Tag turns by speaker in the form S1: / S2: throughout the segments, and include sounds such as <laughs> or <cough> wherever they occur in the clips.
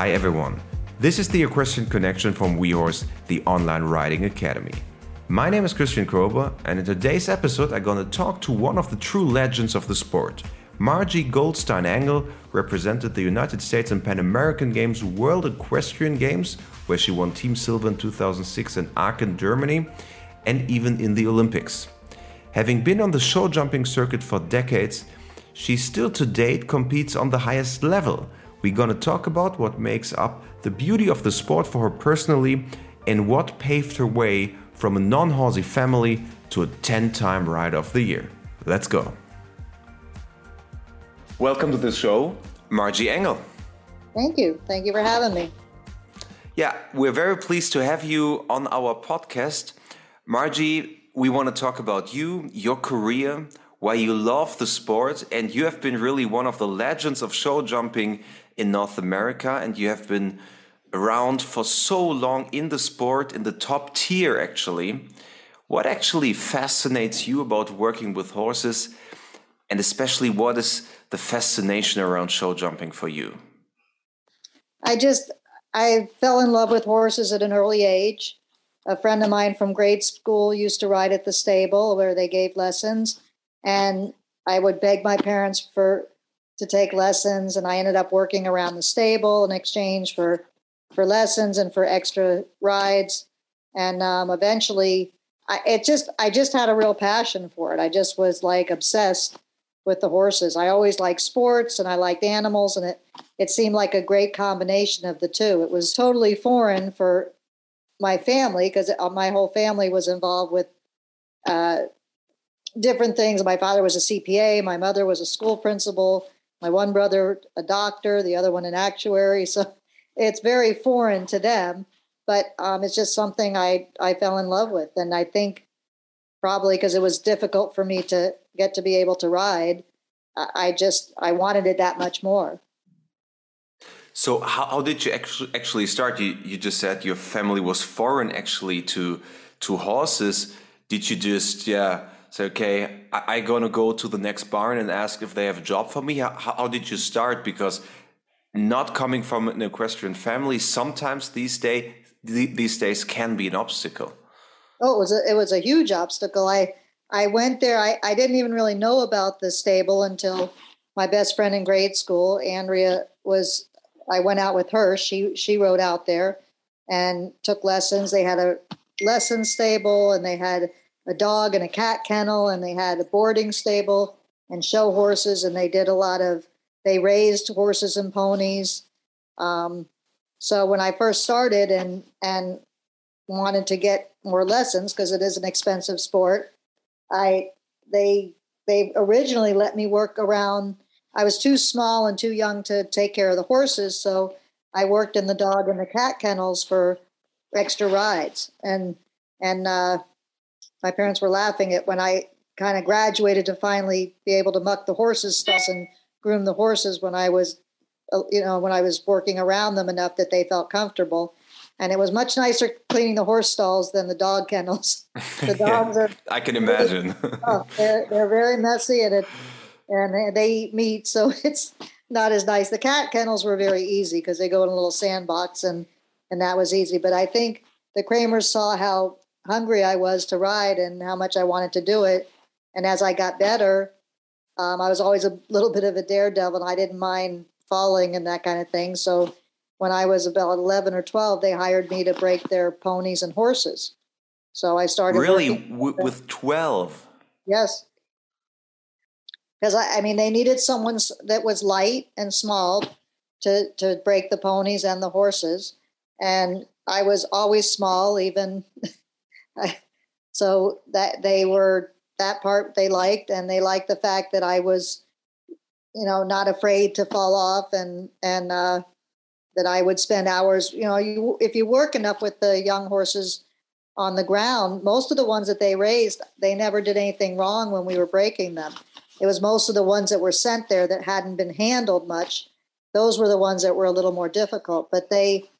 S1: Hi everyone. This is the Equestrian Connection from WeHorse, the online riding academy. My name is Christian Krober, and in today's episode, I'm going to talk to one of the true legends of the sport. Margie Goldstein Engle represented the United States in Pan American Games World Equestrian Games, where she won Team Silver in 2006 in Aachen, Germany, and even in the Olympics. Having been on the show jumping circuit for decades, she still to date competes on the highest level. We're gonna talk about what makes up the beauty of the sport for her personally and what paved her way from a non horsey family to a 10 time Rider of the Year. Let's go. Welcome to the show, Margie Engle.
S2: Thank you. Thank you for having me.
S1: Yeah, we're very pleased to have you on our podcast. Margie, we want to talk about you, your career, why you love the sport, and you have been really one of the legends of show jumping in North America, and you have been around for so long in the sport, in the top tier actually. What actually fascinates you about working with horses, and especially what is the fascination around show jumping for you?
S2: I just I fell in love with horses at an early age. A friend of mine from grade school used to ride at the stable where they gave lessons, and I would beg my parents for to take lessons, and I ended up working around the stable in exchange for for lessons and for extra rides. And um, eventually, I, it just I just had a real passion for it. I just was like obsessed with the horses. I always liked sports and I liked animals, and it it seemed like a great combination of the two. It was totally foreign for my family because uh, my whole family was involved with uh, different things. My father was a CPA, my mother was a school principal, my one brother a doctor, the other one an actuary. So <laughs> it's very foreign to them, but um, it's just something I I fell in love with, and I think probably because it was difficult for me to get to be able to ride, I just I wanted it that much more.
S1: So how, how did you actually actually start? You you just said your family was foreign actually to to horses. Did you just yeah say okay I, I gonna go to the next barn and ask if they have a job for me? How, how did you start? Because not coming from an equestrian family, sometimes these day these days can be an obstacle.
S2: Oh, it was a, it was a huge obstacle. I I went there. I, I didn't even really know about the stable until my best friend in grade school, Andrea, was. I went out with her. She she rode out there and took lessons. They had a lesson stable and they had a dog and a cat kennel and they had a boarding stable and show horses and they did a lot of they raised horses and ponies. Um, so when I first started and and wanted to get more lessons because it is an expensive sport, I they they originally let me work around. I was too small and too young to take care of the horses, so I worked in the dog and the cat kennels for extra rides. And and uh, my parents were laughing at when I kind of graduated to finally be able to muck the horses stuff and groom the horses when I was, uh, you know, when I was working around them enough that they felt comfortable. And it was much nicer cleaning the horse stalls than the dog kennels. <laughs> The dogs
S1: yeah, are. I can imagine. <laughs>
S2: oh, they're, they're very messy and it, and they eat meat, so <laughs> it's not as nice. The cat kennels were very easy because they go in a little sandbox and and that was easy. But I think the Kramers saw how hungry I was to ride and how much I wanted to do it. And as I got better, um, I was always a little bit of a daredevil, and I didn't mind falling and that kind of thing. So when I was about 11 or 12, they hired me to break their ponies and horses. So I started.
S1: Really? W- with 12?
S2: Yes. Because I, I mean, they needed someone that was light and small to, to break the ponies and the horses. And I was always small, even. <laughs> so that they were that part they liked, and they liked the fact that I was, you know, not afraid to fall off, and and uh, that I would spend hours. You know, you if you work enough with the young horses on the ground, most of the ones that they raised, they never did anything wrong when we were breaking them. It was most of the ones that were sent there that hadn't been handled much. Those were the ones that were a little more difficult, but they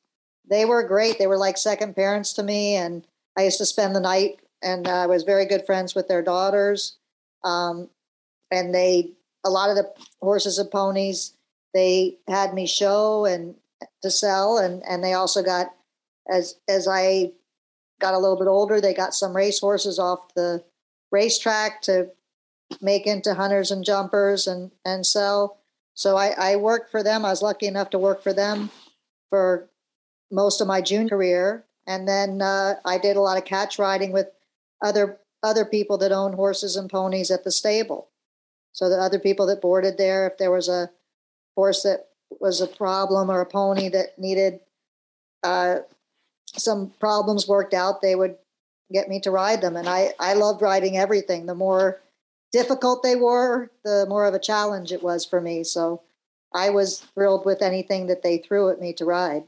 S2: they were great. They were like second parents to me, and I used to spend the night and I was very good friends with their daughters. Um, and they, a lot of the horses and ponies, they had me show and to sell, and and they also got as as I got a little bit older, they got some race horses off the racetrack to make into hunters and jumpers and and sell. So I, I worked for them. I was lucky enough to work for them for most of my junior career, and then uh, I did a lot of catch riding with other other people that owned horses and ponies at the stable. So the other people that boarded there, if there was a horse that was a problem or a pony that needed uh, some problems worked out, they would get me to ride them. And I, I loved riding everything. The more difficult they were, the more of a challenge it was for me. So I was thrilled with anything that they threw at me to ride.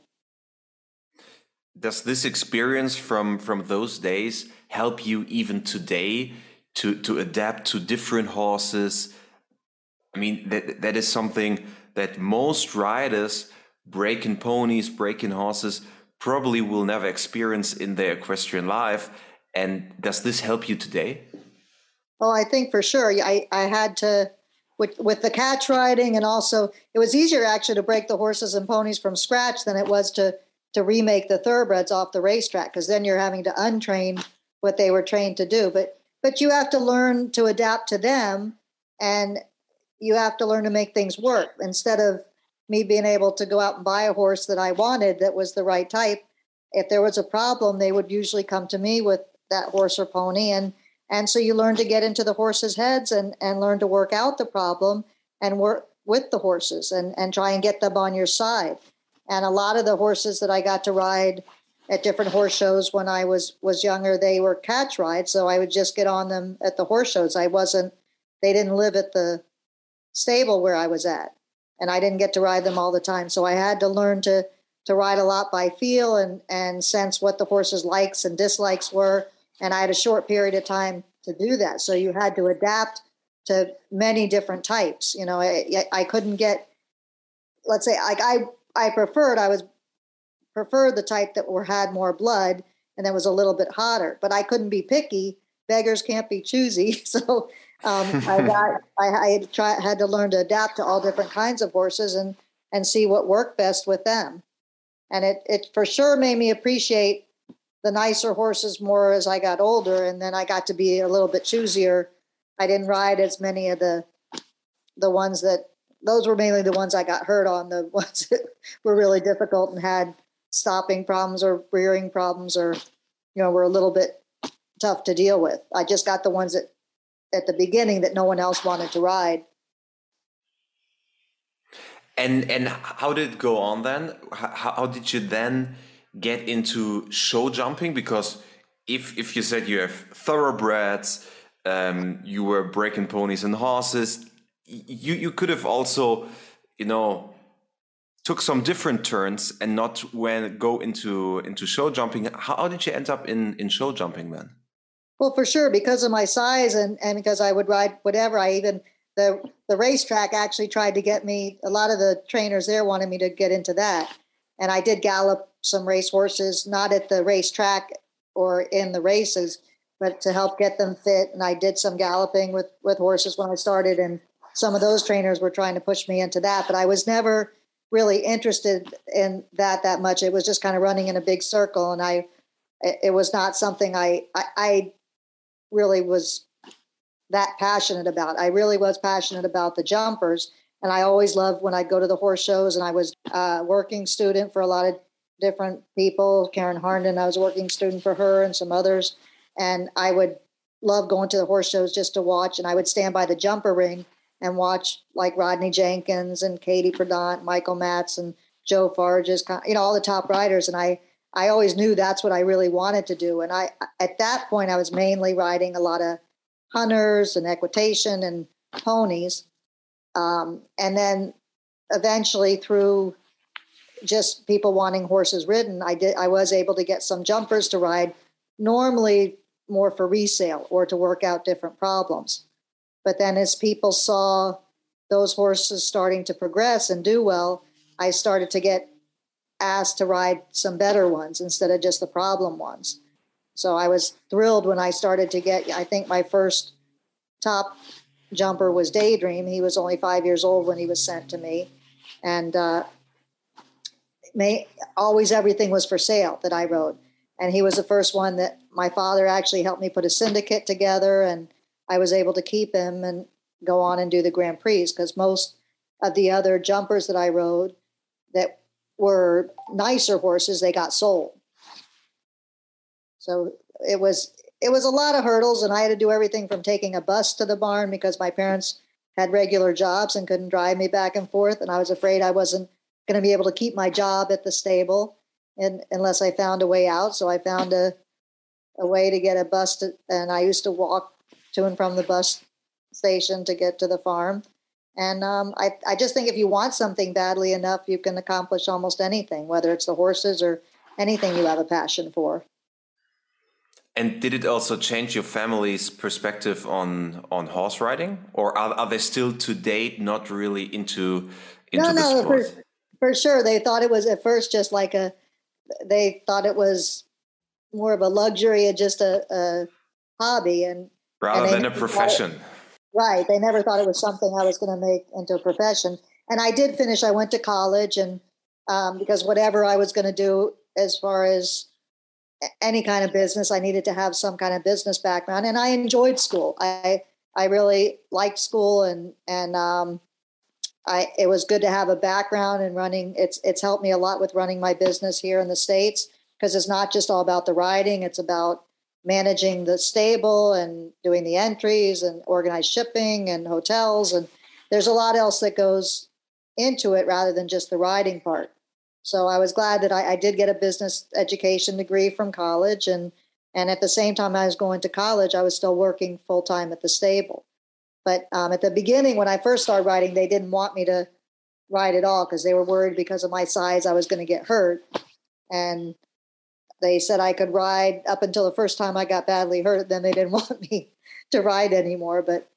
S1: Does this experience from from those days help you even today to to adapt to different horses? I mean, that that is something that most riders breaking ponies, breaking horses probably will never experience in their equestrian life. And does this help you today?
S2: Well, I think for sure. I, I had to with with the catch riding and also it was easier actually to break the horses and ponies from scratch than it was to to remake the thoroughbreds off the racetrack because then you're having to untrain what they were trained to do. But but you have to learn to adapt to them and you have to learn to make things work instead of me being able to go out and buy a horse that I wanted that was the right type. If there was a problem, they would usually come to me with that horse or pony and and so you learn to get into the horses' heads and and learn to work out the problem and work with the horses and and try and get them on your side. And a lot of the horses that I got to ride at different horse shows when I was was younger, they were catch rides, so I would just get on them at the horse shows. I wasn't they didn't live at the stable where I was at, and I didn't get to ride them all the time. So I had to learn to to ride a lot by feel and and sense what the horse's likes and dislikes were. And I had a short period of time to do that, so you had to adapt to many different types. You know, I, I couldn't get, let's say, like I I preferred I was preferred the type that were had more blood and that was a little bit hotter, but I couldn't be picky. Beggars can't be choosy, <laughs> so um, I <laughs> got I, I try, had to learn to adapt to all different kinds of horses and and see what worked best with them. And it it for sure made me appreciate the nicer horses more as I got older, and then I got to be a little bit choosier. I didn't ride as many of the the ones that those were mainly the ones I got hurt on. The <laughs> ones that were really difficult and had stopping problems or rearing problems, or you know, were a little bit tough to deal with. I just got the ones that at the beginning that no one else wanted to ride.
S1: And and how did it go on then? How, how did you then get into show jumping? Because if if you said you have thoroughbreds, um, you were breaking ponies and horses, you you could have also, you know, took some different turns and not when go into into show jumping. How did you end up in in show jumping then?
S2: Well, for sure, because of my size and, and because I would ride whatever. I even the the racetrack actually tried to get me. A lot of the trainers there wanted me to get into that, and I did gallop some race horses, not at the racetrack or in the races, but to help get them fit. And I did some galloping with with horses when I started, and some of those trainers were trying to push me into that. But I was never really interested in that that much. It was just kind of running in a big circle, and I it was not something I, I, I really was that passionate about. I really was passionate about the jumpers. And I always loved when I'd go to the horse shows and I was a working student for a lot of different people. Karen Harnden, I was a working student for her and some others. And I would love going to the horse shows just to watch. And I would stand by the jumper ring and watch like Rodney Jenkins and Katie Prudent, Michael Matz and Joe Fargis, you know, all the top riders. And I, I always knew that's what I really wanted to do. And I, at that point, I was mainly riding a lot of hunters and equitation and ponies. Um, and then eventually through just people wanting horses ridden, I did, I was able to get some jumpers to ride normally more for resale or to work out different problems. But then as people saw those horses starting to progress and do well, I started to get asked to ride some better ones instead of just the problem ones. So I was thrilled when I started to get, I think my first top jumper was Daydream. He was only five years old when he was sent to me. And uh, may, always everything was for sale that I rode. And he was the first one that my father actually helped me put a syndicate together, and I was able to keep him and go on and do the Grand Prix because most of the other jumpers that I rode that were nicer horses, they got sold. So it was it was a lot of hurdles, and I had to do everything from taking a bus to the barn because my parents had regular jobs and couldn't drive me back and forth, and I was afraid I wasn't going to be able to keep my job at the stable, and unless I found a way out. So I found a a way to get a bus to, and I used to walk to and from the bus station to get to the farm. And um, I, I just think if you want something badly enough, you can accomplish almost anything, whether it's the horses or anything you have a passion for.
S1: And did it also change your family's perspective on on horse riding, or are, are they still to date not really into into no, the no, sport?
S2: For, for sure, they thought it was at first just like a. They thought it was more of a luxury and just a, a hobby, and
S1: rather than a profession. It,
S2: right, they never thought it was something I was going to make into a profession. And I did finish. I went to college, and um, because whatever I was going to do as far as any kind of business, I needed to have some kind of business background, and I enjoyed school. I I really liked school, and and um, I it was good to have a background in running. It's it's helped me a lot with running my business here in the states because it's not just all about the riding; it's about managing the stable and doing the entries and organized shipping and hotels, and there's a lot else that goes into it rather than just the riding part. So I was glad that I, I did get a business education degree from college, and and at the same time I was going to college, I was still working full time at the stable. But um, at the beginning, when I first started riding, they didn't want me to ride at all because they were worried because of my size I was going to get hurt, and they said I could ride up until the first time I got badly hurt. Then they didn't <laughs> want me to ride anymore. But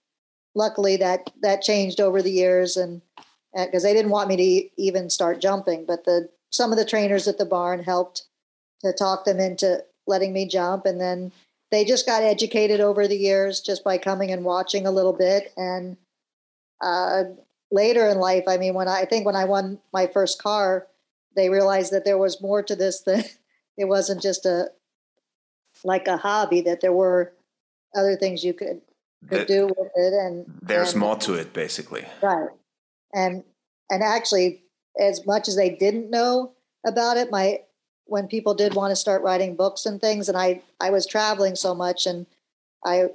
S2: luckily, that that changed over the years, and because they didn't want me to even start jumping. But the some of the trainers at the barn helped to talk them into letting me jump. And then they just got educated over the years just by coming and watching a little bit. And uh, later in life, I mean, when I, I think when I won my first car, they realized that there was more to this than it wasn't just a like a hobby. That there were other things you could could that, do with it, and
S1: there's
S2: and,
S1: more to it, basically.
S2: Right, and and actually, as much as they didn't know about it, my when people did want to start writing books and things, and I I was traveling so much, and I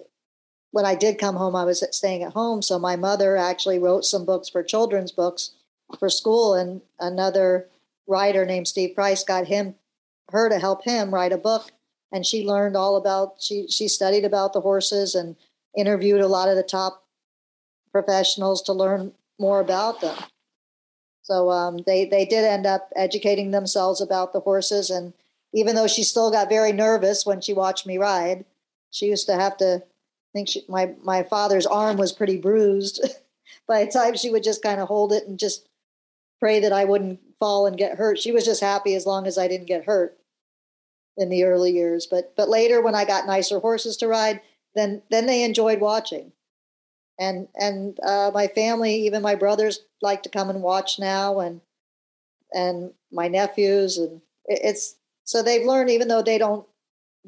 S2: when I did come home, I was staying at home. So my mother actually wrote some books for children's books for school, and another writer named Steve Price got him her to help him write a book, and she learned all about she she studied about the horses and interviewed a lot of the top professionals to learn more about them. So um, they they did end up educating themselves about the horses, and even though she still got very nervous when she watched me ride, she used to have to I think she, my my father's arm was pretty bruised. <laughs> By the time she would just kind of hold it and just pray that I wouldn't fall and get hurt. She was just happy as long as I didn't get hurt in the early years. But but later when I got nicer horses to ride, then then they enjoyed watching and and uh, my family, even my brothers, like to come and watch now, and and my nephews, and it's so they've learned. Even though they don't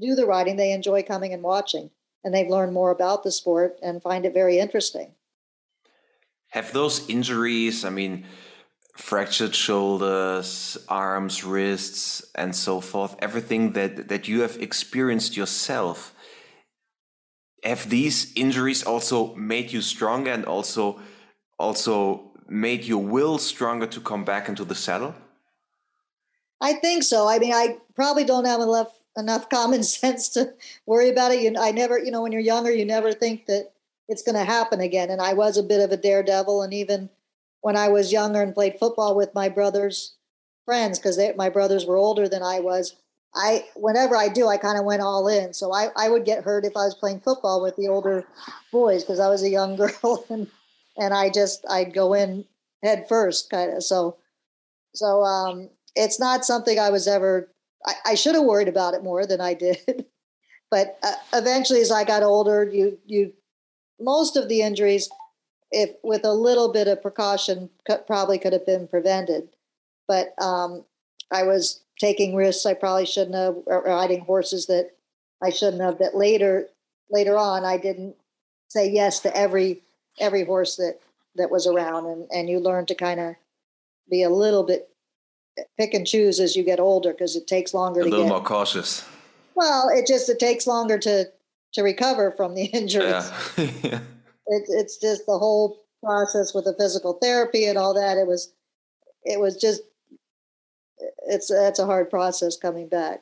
S2: do the riding, they enjoy coming and watching, and they've learned more about the sport and find it very interesting.
S1: Have those injuries? I mean, fractured shoulders, arms, wrists, and so forth. Everything that that you have experienced yourself have these injuries also made you stronger and also also made your will stronger to come back into the saddle?
S2: I think so. I mean, I probably don't have enough enough common <laughs> sense to worry about it. You, I never, you know, when you're younger, you never think that it's going to happen again. And I was a bit of a daredevil, and even when I was younger and played football with my brother's friends, because my brothers were older than I was, I whenever I do, I kind of went all in. So I, I would get hurt if I was playing football with the older boys because I was a young <laughs> girl and and I just I'd go in head first kind of. So so um, it's not something I was ever. I, I should have worried about it more than I did. <laughs> but uh, eventually, as I got older, you you most of the injuries, if with a little bit of precaution, could, probably could have been prevented. But um, I was taking risks I probably shouldn't have, riding horses that I shouldn't have. That later later on, I didn't say yes to every every horse that that was around, and and you learn to kind of be a little bit pick and choose as you get older because it takes longer
S1: a
S2: to
S1: little
S2: get,
S1: more cautious.
S2: Well, it just it takes longer to to recover from the <laughs> injuries.
S1: Yeah. <laughs> yeah.
S2: It, it's just the whole process with the physical therapy and all that. It was it was just it's that's a hard process coming back.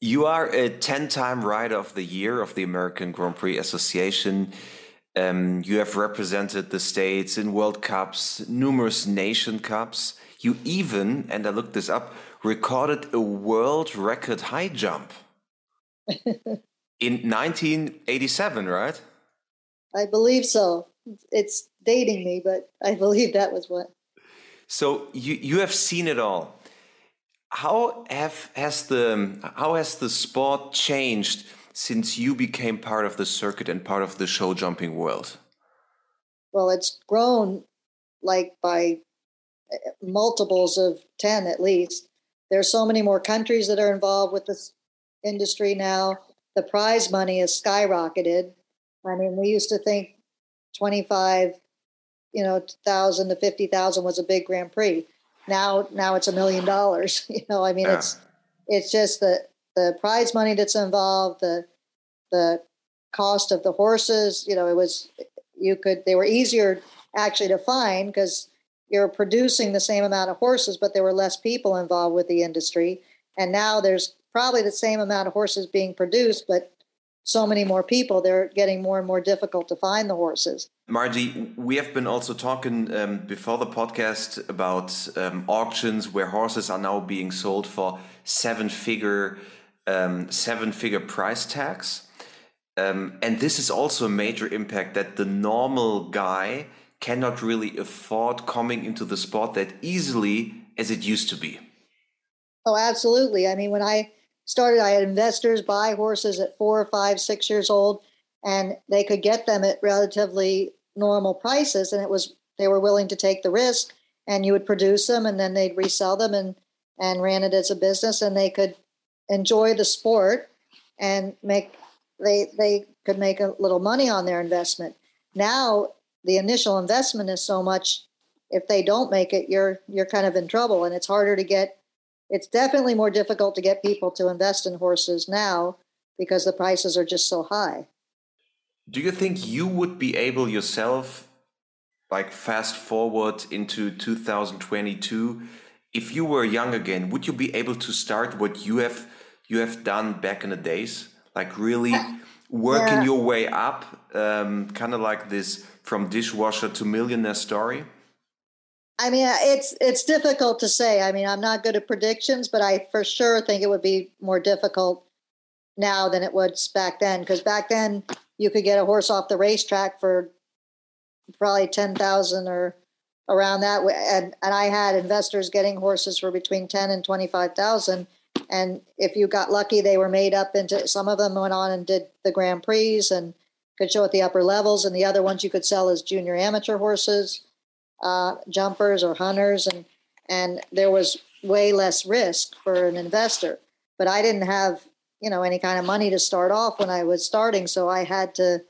S1: You are a 10 time rider of the year of the American Grand Prix Association. Um, you have represented the States in World Cups, numerous nation cups. You even, and I looked this up, recorded a world record high jump <laughs> in 1987, right?
S2: I believe so. It's dating me, but I <laughs> believe that was what.
S1: So you you have seen it all. How have has the how has the sport changed since you became part of the circuit and part of the show jumping world?
S2: Well, it's grown like by eh, multiples of 10 at least. There are so many more countries that are involved with this industry now. The prize money has skyrocketed. I mean, we used to think 25, you know, thousand to 50,000 was a big Grand Prix. Now, now it's a million dollars. <laughs> You know, I mean, yeah. it's it's just the the prize money that's involved, the the cost of the horses. You know, it was you could they were easier actually to find because you're producing the same amount of horses, but there were less people involved with the industry. And now there's probably the same amount of horses being produced, but so many more people, they're getting more and more difficult to find the horses.
S1: Margie, we have been also talking um, before the podcast about um, auctions where horses are now being sold for seven figure um, seven figure price tags. Um, and this is also a major impact that the normal guy cannot really afford coming into the sport that easily as it used to be.
S2: Oh, absolutely. I mean, when I started, I had investors buy horses at four, five, six years old, and they could get them at relatively normal prices, and it was they were willing to take the risk, and you would produce them, and then they'd resell them and and ran it as a business, and they could enjoy the sport and make they they could make a little money on their investment. Now the initial investment is so much if they don't make it you're you're kind of in trouble and it's harder to get it's definitely more difficult to get people to invest in horses now because the prices are just so high.
S1: Do you think you would be able yourself, like fast forward into 2022, if you were young again, would you be able to start what you have you have done back in the days, like really working yeah. your way up, um, kind of like this from dishwasher to millionaire story?
S2: I mean, it's it's difficult to say. I mean, I'm not good at predictions, but I for sure think it would be more difficult now than it was back then. Because back then, you could get a horse off the racetrack for probably ten thousand or around that, and and I had investors getting horses for between ten and twenty five thousand. And if you got lucky, they were made up into some of them went on and did the Grand Prix and could show at the upper levels, and the other ones you could sell as junior amateur horses uh, jumpers or hunters, and and there was way less risk for an investor. But I didn't have you know any kind of money to start off when I was starting, so I had to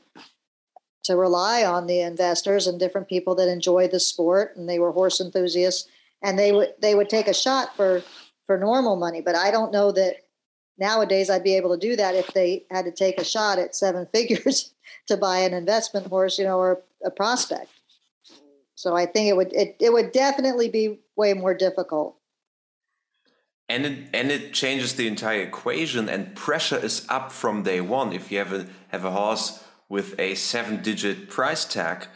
S2: to rely on the investors and different people that enjoyed the sport, and they were horse enthusiasts, and they would they would take a shot for for normal money. But I don't know that nowadays I'd be able to do that if they had to take a shot at seven <laughs> figures to buy an investment horse, you know, or a prospect. So I think it would it, it would definitely be way more difficult.
S1: And it, and it changes the entire equation and pressure is up from day one. If you have a have a horse with a seven digit price tag,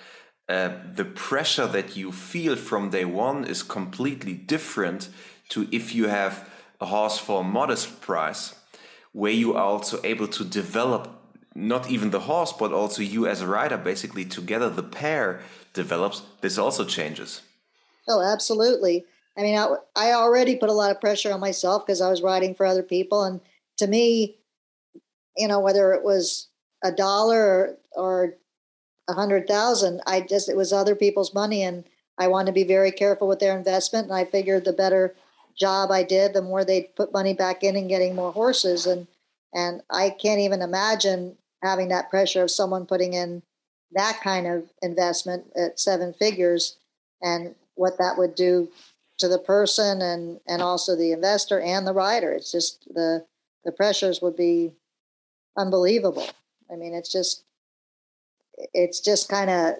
S1: uh, the pressure that you feel from day one is completely different to if you have a horse for a modest price, where you are also able to develop not even the horse, but also you as a rider, basically together the pair develops, this also changes.
S2: Oh, absolutely. I mean, I, I already put a lot of pressure on myself because I was riding for other people. And to me, you know, whether it was a dollar or a hundred thousand, I just, it was other people's money. And I wanted to be very careful with their investment. And I figured the better job I did, the more they'd put money back in and getting more horses. And and I can't even imagine having that pressure of someone putting in that kind of investment at seven figures and what that would do to the person and and also the investor and the rider. It's just the the pressures would be unbelievable. I mean, it's just it's just kind of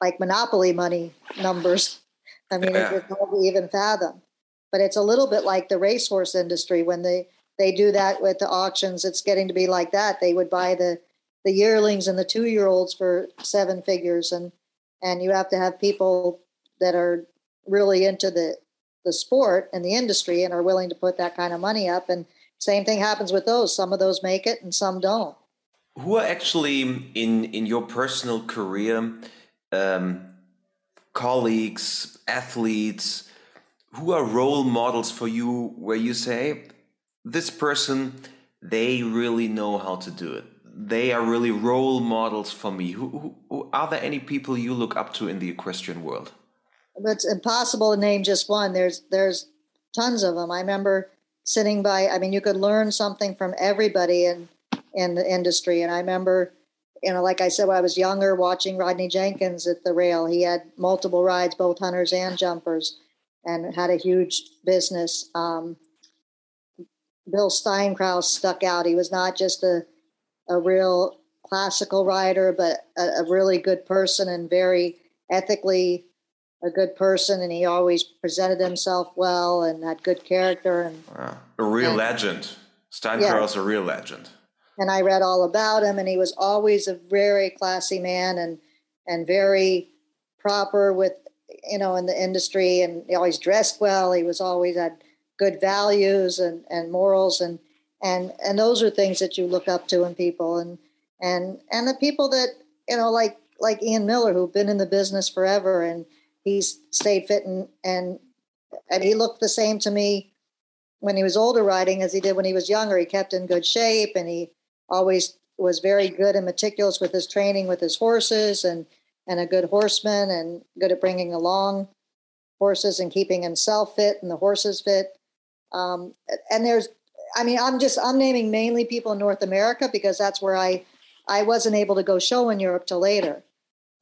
S2: like monopoly money numbers. <laughs> I mean, yeah. it's hard to even fathom. But it's a little bit like the racehorse industry when they they do that with the auctions. It's getting to be like that. They would buy the the yearlings and the two year olds for seven figures, and and you have to have people that are really into the the sport and the industry and are willing to put that kind of money up. And same thing happens with those. Some of those make it, and some don't.
S1: Who are actually in in your personal career? Um, colleagues, athletes, who are role models for you where you say, this person, they really know how to do it. They are really role models for me. Who, who, who are there any people you look up to in the equestrian world?
S2: It's impossible to name just one. There's there's tons of them. I remember sitting by. I mean, you could learn something from everybody in in the industry. And I remember, you know, like I said, when I was younger, watching Rodney Jenkins at the rail. He had multiple rides, both hunters and jumpers, and had a huge business. Um, Bill Steinkraus stuck out. He was not just a a real classical writer, but a, a really good person and very ethically a good person. And he always presented himself well and had good character. And
S1: wow. a real and, legend. Steinkraus, yeah. a real legend.
S2: And I read all about him, and he was always a very classy man and and very proper with you know in the industry, and he always dressed well. He was always had good values and, and morals and and and those are things that you look up to in people. And and and the people that you know like like Ian Millar who've been in the business forever and he's stayed fit and and and he looked the same to me when he was older riding as he did when he was younger. He kept in good shape and he always was very good and meticulous with his training with his horses and and a good horseman and good at bringing along horses and keeping himself fit and the horses fit. Um, and there's, I mean, I'm just I'm naming mainly people in North America because that's where I I wasn't able to go show in Europe till later,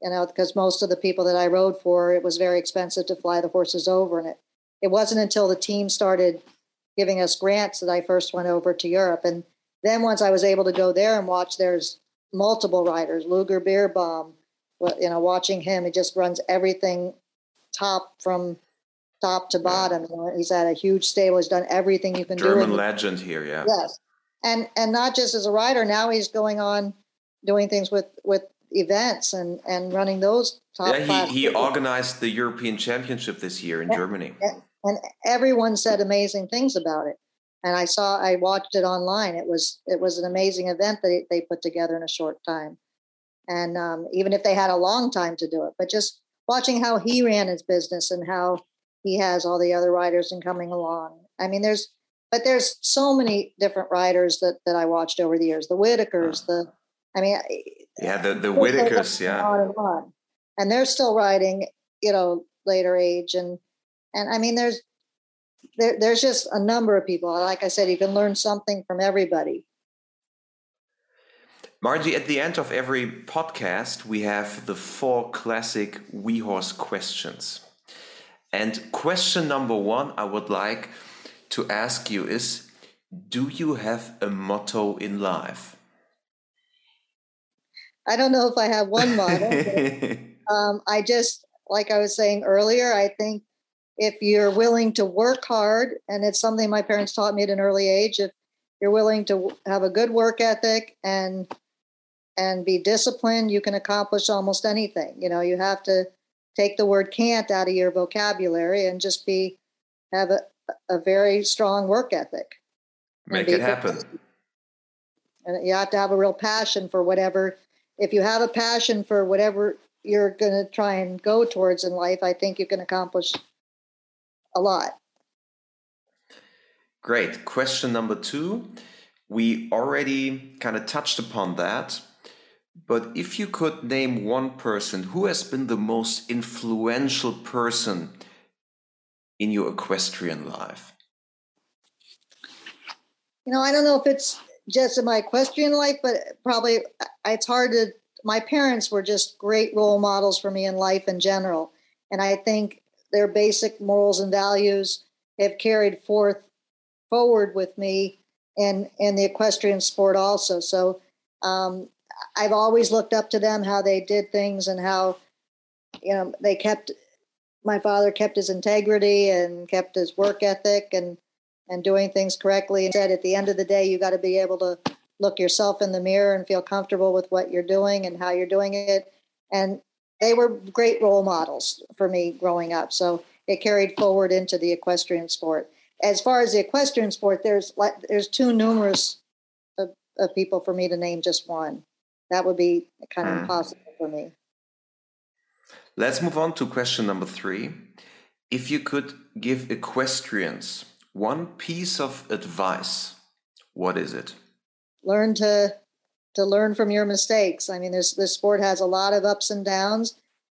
S2: you know, because most of the people that I rode for, it was very expensive to fly the horses over, and it it wasn't until the team started giving us grants that I first went over to Europe, and then once I was able to go there and watch, there's multiple riders, Ludger Beerbaum, you know, watching him, he just runs everything top from top to bottom. You know, he's had a huge stable. He's done everything you can
S1: German
S2: do.
S1: German legend here, yeah.
S2: Yes, and and not just as a rider. Now he's going on doing things with with events and and running those top.
S1: Yeah, he, he organized the European Championship this year in
S2: and,
S1: Germany,
S2: and, and everyone said amazing things about it. And I saw, I watched it online. It was it was an amazing event that they put together in a short time. And um, even if they had a long time to do it, but just watching how he ran his business and how he has all the other writers and coming along. I mean, there's, but there's so many different writers that that I watched over the years. The Whitakers, the, I mean,
S1: yeah, the the Whitakers, yeah, on and on,
S2: and they're still writing, you know, later age, and and I mean, there's there, there's just a number of people. Like I said, you can learn something from everybody.
S1: Margie, at the end of every podcast, we have the four classic WeHorse questions. And question number one I would like to ask you is Do you have a motto in life?
S2: I don't know if I have one motto. <laughs> um, I just, like I was saying earlier, I think if you're willing to work hard, and it's something my parents taught me at an early age, if you're willing to have a good work ethic and and be disciplined, you can accomplish almost anything. You know, you have to take the word can't out of your vocabulary and just be have a, a very strong work ethic.
S1: Make it happen.
S2: And you have to have a real passion for whatever. If you have a passion for whatever you're going to try and go towards in life, I think you can accomplish a lot.
S1: Great. Question number two. We already kind of touched upon that, but if you could name one person who has been the most influential person in your equestrian life?
S2: You know, I don't know if it's just in my equestrian life, but probably it's hard to. My parents were just great role models for me in life in general. And I think their basic morals and values have carried forth forward with me and in the equestrian sport also. So um, I've always looked up to them, how they did things and how, you know, they kept, my father kept his integrity and kept his work ethic and and doing things correctly. And said at the end of the day, you got to be able to look yourself in the mirror and feel comfortable with what you're doing and how you're doing it. And they were great role models for me growing up. So it carried forward into the equestrian sport. As far as the equestrian sport, there's there's too numerous of, of people for me to name just one. That would be kind of mm. impossible for me.
S1: Let's move on to question number three. If you could give equestrians one piece of advice, what is it?
S2: Learn to to learn from your mistakes. I mean, this this sport has a lot of ups and downs,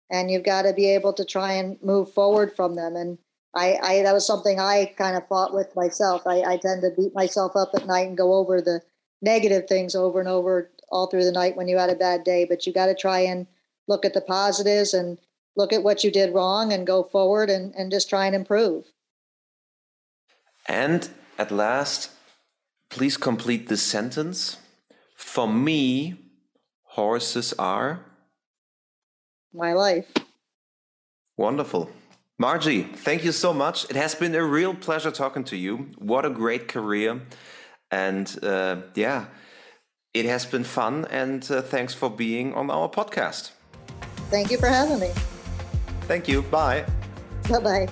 S2: and you've got to be able to try and move forward from them. And I, I that was something I kind of fought with myself. I, I tend to beat myself up at night and go over the negative things over and over all through the night when you had a bad day. But you got to try and look at the positives and look at what you did wrong and go forward and, and just try and improve.
S1: And at last, please complete this sentence. For me, horses are
S2: my life.
S1: Wonderful. Margie, thank you so much. It has been a real pleasure talking to you. What a great career. And uh, yeah, it has been fun. And uh, thanks for being on our podcast.
S2: Thank you for having me.
S1: Thank you. Bye.
S2: Bye bye.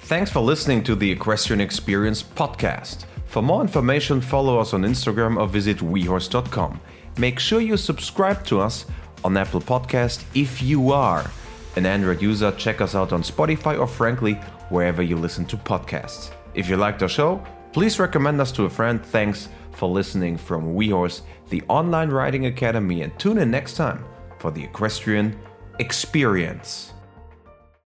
S1: Thanks for listening to the Equestrian Experience podcast. For more information, follow us on Instagram or visit wehorse.com. Make sure you subscribe to us on Apple Podcast if you are an Android user. Check us out on Spotify or frankly, wherever you listen to podcasts. If you liked our show, please recommend us to a friend. Thanks for listening from WeHorse, the online riding academy, and tune in next time for the Equestrian Experience.